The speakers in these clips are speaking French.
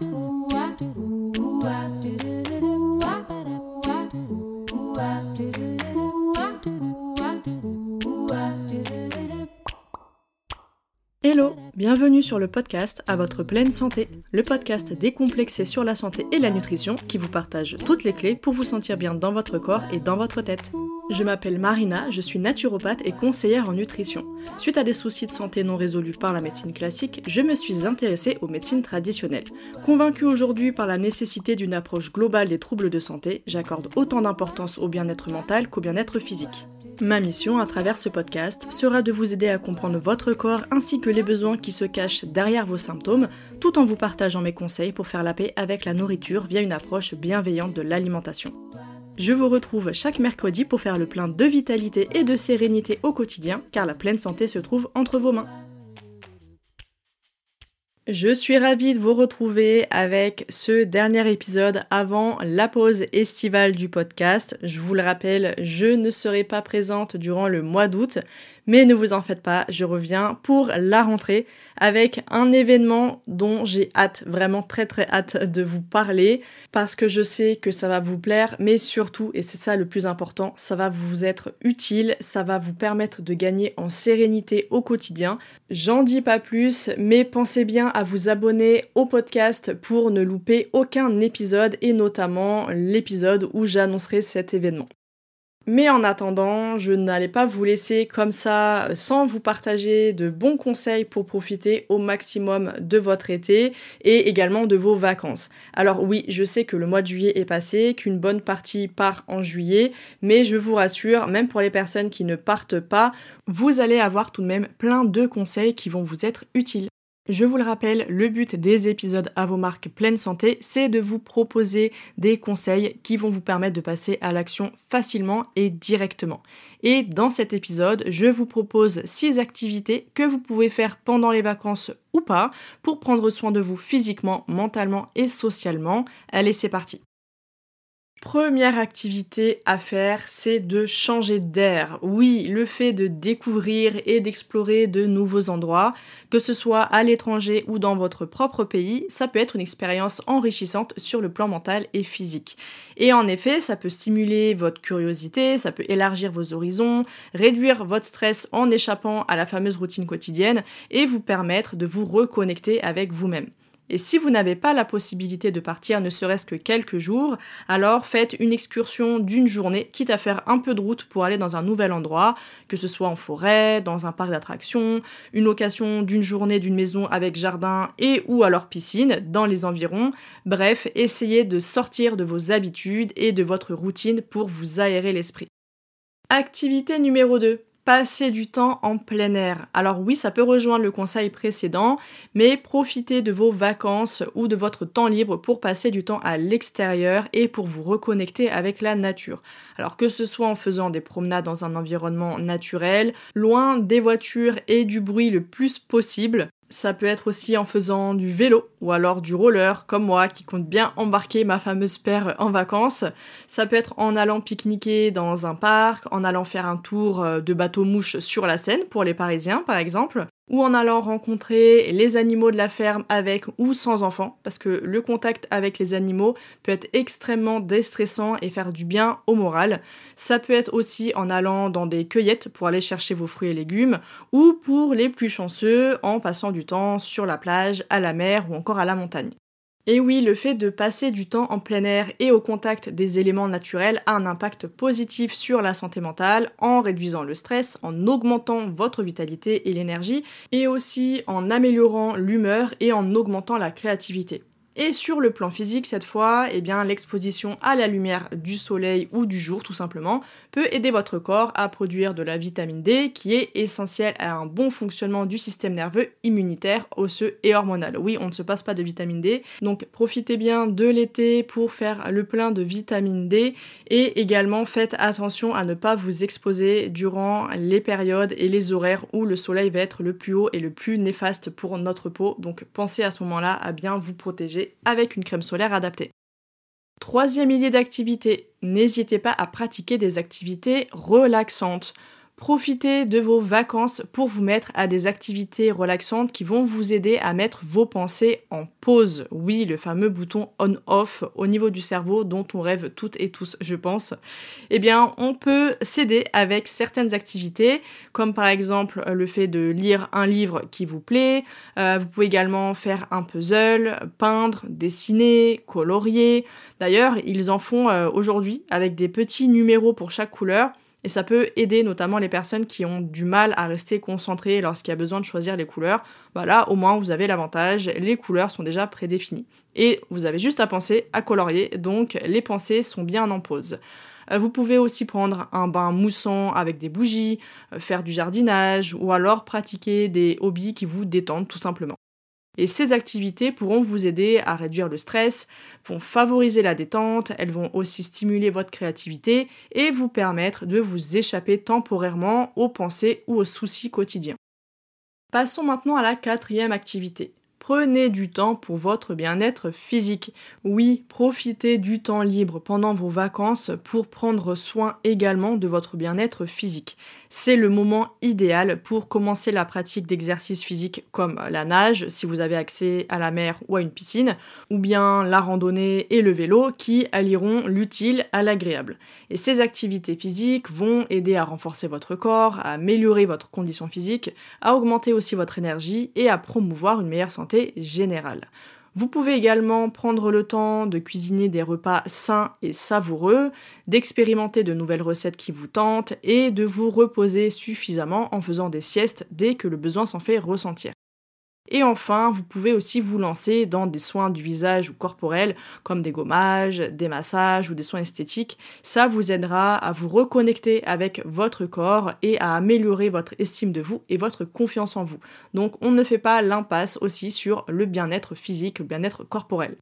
do do do do do do bienvenue sur le podcast À votre pleine santé, le podcast décomplexé sur la santé et la nutrition qui vous partage toutes les clés pour vous sentir bien dans votre corps et dans votre tête. Je m'appelle Marina, je suis naturopathe et conseillère en nutrition. Suite à des soucis de santé non résolus par la médecine classique, je me suis intéressée aux médecines traditionnelles. Convaincue aujourd'hui par la nécessité d'une approche globale des troubles de santé, j'accorde autant d'importance au bien-être mental qu'au bien-être physique. Ma mission à travers ce podcast sera de vous aider à comprendre votre corps ainsi que les besoins qui se cachent derrière vos symptômes, tout en vous partageant mes conseils pour faire la paix avec la nourriture via une approche bienveillante de l'alimentation. Je vous retrouve chaque mercredi pour faire le plein de vitalité et de sérénité au quotidien, car la pleine santé se trouve entre vos mains. Je suis ravie de vous retrouver avec ce dernier épisode avant la pause estivale du podcast. Je vous le rappelle, je ne serai pas présente durant le mois d'août, mais ne vous en faites pas, je reviens pour la rentrée avec un événement dont j'ai hâte, vraiment très très hâte de vous parler parce que je sais que ça va vous plaire, mais surtout, et c'est ça le plus important, ça va vous être utile, ça va vous permettre de gagner en sérénité au quotidien. J'en dis pas plus, mais pensez bien à vous abonner au podcast pour ne louper aucun épisode et notamment l'épisode où j'annoncerai cet événement. Mais en attendant, je n'allais pas vous laisser comme ça sans vous partager de bons conseils pour profiter au maximum de votre été et également de vos vacances. Alors oui, je sais que le mois de juillet est passé, qu'une bonne partie part en juillet, mais je vous rassure, même pour les personnes qui ne partent pas, vous allez avoir tout de même plein de conseils qui vont vous être utiles. Je vous le rappelle, le but des épisodes à vos marques pleine santé, c'est de vous proposer des conseils qui vont vous permettre de passer à l'action facilement et directement. Et dans cet épisode, je vous propose 6 activités que vous pouvez faire pendant les vacances ou pas pour prendre soin de vous physiquement, mentalement et socialement. Allez, c'est parti. Première activité à faire, c'est de changer d'air. Oui, le fait de découvrir et d'explorer de nouveaux endroits, que ce soit à l'étranger ou dans votre propre pays, ça peut être une expérience enrichissante sur le plan mental et physique. Et en effet, ça peut stimuler votre curiosité, ça peut élargir vos horizons, réduire votre stress en échappant à la fameuse routine quotidienne et vous permettre de vous reconnecter avec vous-même. Et si vous n'avez pas la possibilité de partir ne serait-ce que quelques jours, alors faites une excursion d'une journée, quitte à faire un peu de route pour aller dans un nouvel endroit, que ce soit en forêt, dans un parc d'attractions, une location d'une journée d'une maison avec jardin et ou alors piscine dans les environs. Bref, essayez de sortir de vos habitudes et de votre routine pour vous aérer l'esprit. Activité numéro 2 passer du temps en plein air. Alors oui, ça peut rejoindre le conseil précédent, mais profitez de vos vacances ou de votre temps libre pour passer du temps à l'extérieur et pour vous reconnecter avec la nature. Alors que ce soit en faisant des promenades dans un environnement naturel, loin des voitures et du bruit le plus possible, ça peut être aussi en faisant du vélo ou alors du roller comme moi qui compte bien embarquer ma fameuse paire en vacances. Ça peut être en allant pique-niquer dans un parc, en allant faire un tour euh, de bateau mouche sur la Seine pour les Parisiens par exemple ou en allant rencontrer les animaux de la ferme avec ou sans enfants, parce que le contact avec les animaux peut être extrêmement déstressant et faire du bien au moral. Ça peut être aussi en allant dans des cueillettes pour aller chercher vos fruits et légumes, ou pour les plus chanceux en passant du temps sur la plage, à la mer ou encore à la montagne. Et oui, le fait de passer du temps en plein air et au contact des éléments naturels a un impact positif sur la santé mentale en réduisant le stress, en augmentant votre vitalité et l'énergie, et aussi en améliorant l'humeur et en augmentant la créativité. Et sur le plan physique, cette fois, eh bien, l'exposition à la lumière du soleil ou du jour, tout simplement, peut aider votre corps à produire de la vitamine D, qui est essentielle à un bon fonctionnement du système nerveux, immunitaire, osseux et hormonal. Oui, on ne se passe pas de vitamine D, donc profitez bien de l'été pour faire le plein de vitamine D, et également faites attention à ne pas vous exposer durant les périodes et les horaires où le soleil va être le plus haut et le plus néfaste pour notre peau. Donc pensez à ce moment-là à bien vous protéger avec une crème solaire adaptée. Troisième idée d'activité, n'hésitez pas à pratiquer des activités relaxantes. Profitez de vos vacances pour vous mettre à des activités relaxantes qui vont vous aider à mettre vos pensées en pause. Oui, le fameux bouton on-off au niveau du cerveau dont on rêve toutes et tous, je pense. Eh bien, on peut s'aider avec certaines activités, comme par exemple le fait de lire un livre qui vous plaît. Euh, vous pouvez également faire un puzzle, peindre, dessiner, colorier. D'ailleurs, ils en font euh, aujourd'hui avec des petits numéros pour chaque couleur et ça peut aider notamment les personnes qui ont du mal à rester concentrées lorsqu'il y a besoin de choisir les couleurs. Bah là, au moins, vous avez l'avantage, les couleurs sont déjà prédéfinies. Et vous avez juste à penser à colorier, donc les pensées sont bien en pause. Euh, vous pouvez aussi prendre un bain moussant avec des bougies, euh, faire du jardinage ou alors pratiquer des hobbies qui vous détendent tout simplement. Et ces activités pourront vous aider à réduire le stress, vont favoriser la détente, elles vont aussi stimuler votre créativité et vous permettre de vous échapper temporairement aux pensées ou aux soucis quotidiens. Passons maintenant à la quatrième activité. Prenez du temps pour votre bien-être physique. Oui, profitez du temps libre pendant vos vacances pour prendre soin également de votre bien-être physique c'est le moment idéal pour commencer la pratique d'exercices physiques comme la nage, si vous avez accès à la mer ou à une piscine, ou bien la randonnée et le vélo qui allieront l'utile à l'agréable. Et ces activités physiques vont aider à renforcer votre corps, à améliorer votre condition physique, à augmenter aussi votre énergie et à promouvoir une meilleure santé générale. Vous pouvez également prendre le temps de cuisiner des repas sains et savoureux, d'expérimenter de nouvelles recettes qui vous tentent et de vous reposer suffisamment en faisant des siestes dès que le besoin s'en fait ressentir. Et enfin, vous pouvez aussi vous lancer dans des soins du visage ou corporel, comme des gommages, des massages ou des soins esthétiques. Ça vous aidera à vous reconnecter avec votre corps et à améliorer votre estime de vous et votre confiance en vous. Donc on ne fait pas l'impasse aussi sur le bien-être physique, le bien-être corporel.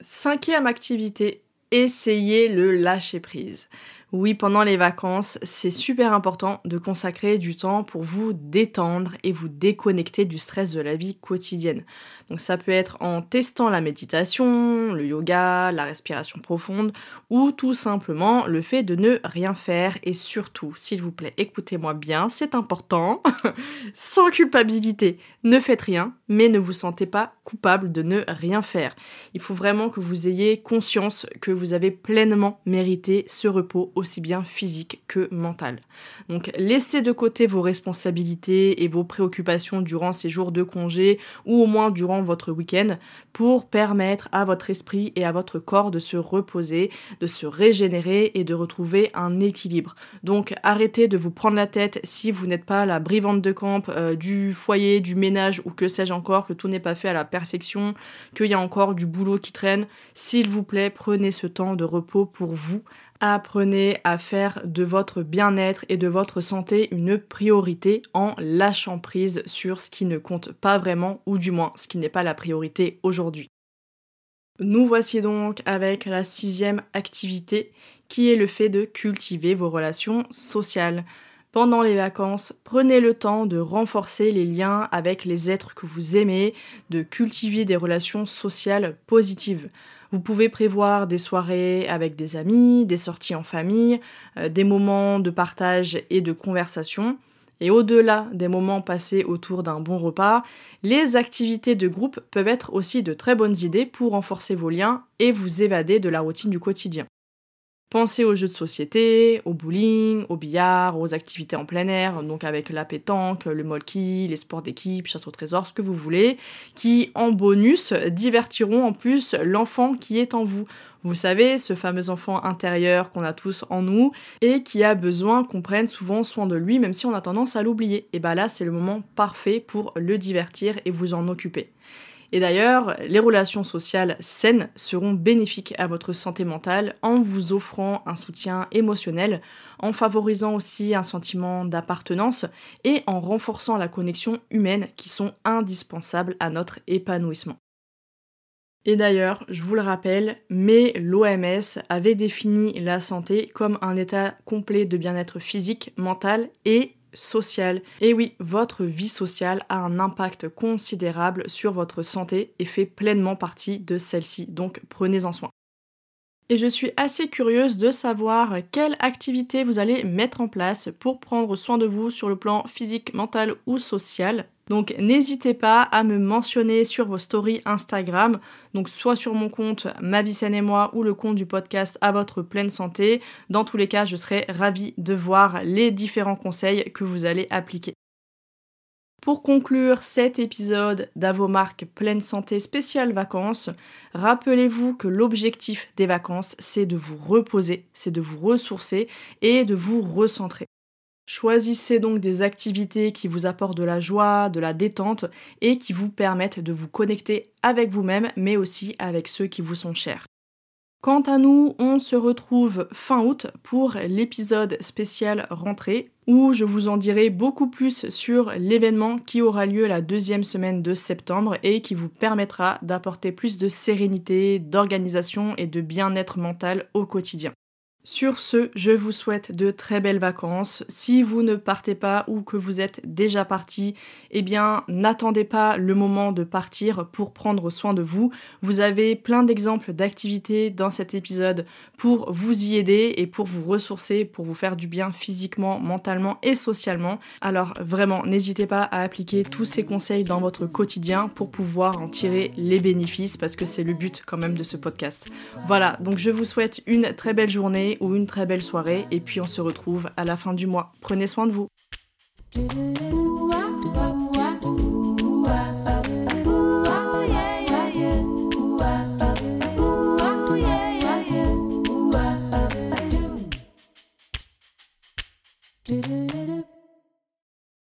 Cinquième activité, essayez le lâcher-prise. Oui, pendant les vacances, c'est super important de consacrer du temps pour vous détendre et vous déconnecter du stress de la vie quotidienne. Donc ça peut être en testant la méditation, le yoga, la respiration profonde ou tout simplement le fait de ne rien faire et surtout, s'il vous plaît, écoutez-moi bien, c'est important, sans culpabilité, ne faites rien, mais ne vous sentez pas coupable de ne rien faire. Il faut vraiment que vous ayez conscience que vous avez pleinement mérité ce repos aussi bien physique que mental. Donc laissez de côté vos responsabilités et vos préoccupations durant ces jours de congé ou au moins durant votre week-end pour permettre à votre esprit et à votre corps de se reposer, de se régénérer et de retrouver un équilibre. Donc arrêtez de vous prendre la tête si vous n'êtes pas la brivante de camp euh, du foyer, du ménage ou que sais-je encore, que tout n'est pas fait à la perfection, qu'il y a encore du boulot qui traîne. S'il vous plaît, prenez ce temps de repos pour vous Apprenez à faire de votre bien-être et de votre santé une priorité en lâchant prise sur ce qui ne compte pas vraiment ou du moins ce qui n'est pas la priorité aujourd'hui. Nous voici donc avec la sixième activité qui est le fait de cultiver vos relations sociales. Pendant les vacances, prenez le temps de renforcer les liens avec les êtres que vous aimez, de cultiver des relations sociales positives. Vous pouvez prévoir des soirées avec des amis, des sorties en famille, euh, des moments de partage et de conversation. Et au-delà des moments passés autour d'un bon repas, les activités de groupe peuvent être aussi de très bonnes idées pour renforcer vos liens et vous évader de la routine du quotidien. Pensez aux jeux de société, au bowling, au billard, aux activités en plein air, donc avec la pétanque, le molki, les sports d'équipe, chasse au trésor, ce que vous voulez, qui en bonus divertiront en plus l'enfant qui est en vous. Vous savez, ce fameux enfant intérieur qu'on a tous en nous et qui a besoin qu'on prenne souvent soin de lui, même si on a tendance à l'oublier. Et bah là, c'est le moment parfait pour le divertir et vous en occuper. Et d'ailleurs, les relations sociales saines seront bénéfiques à votre santé mentale en vous offrant un soutien émotionnel, en favorisant aussi un sentiment d'appartenance et en renforçant la connexion humaine qui sont indispensables à notre épanouissement. Et d'ailleurs, je vous le rappelle, mais l'OMS avait défini la santé comme un état complet de bien-être physique, mental et social. Et oui, votre vie sociale a un impact considérable sur votre santé et fait pleinement partie de celle-ci, donc prenez-en soin. Et je suis assez curieuse de savoir quelle activité vous allez mettre en place pour prendre soin de vous sur le plan physique, mental ou social. Donc n'hésitez pas à me mentionner sur vos stories Instagram, donc soit sur mon compte Ma vie et moi ou le compte du podcast à votre pleine santé. Dans tous les cas, je serai ravie de voir les différents conseils que vous allez appliquer. Pour conclure cet épisode d'Avomarque Pleine Santé spéciale vacances, rappelez-vous que l'objectif des vacances, c'est de vous reposer, c'est de vous ressourcer et de vous recentrer. Choisissez donc des activités qui vous apportent de la joie, de la détente et qui vous permettent de vous connecter avec vous-même mais aussi avec ceux qui vous sont chers. Quant à nous, on se retrouve fin août pour l'épisode spécial rentrée où je vous en dirai beaucoup plus sur l'événement qui aura lieu la deuxième semaine de septembre et qui vous permettra d'apporter plus de sérénité, d'organisation et de bien-être mental au quotidien. Sur ce, je vous souhaite de très belles vacances. Si vous ne partez pas ou que vous êtes déjà parti, eh bien, n'attendez pas le moment de partir pour prendre soin de vous. Vous avez plein d'exemples d'activités dans cet épisode pour vous y aider et pour vous ressourcer, pour vous faire du bien physiquement, mentalement et socialement. Alors vraiment, n'hésitez pas à appliquer tous ces conseils dans votre quotidien pour pouvoir en tirer les bénéfices parce que c'est le but quand même de ce podcast. Voilà, donc je vous souhaite une très belle ou une très belle soirée et puis on se retrouve à la fin du mois. Prenez soin de vous.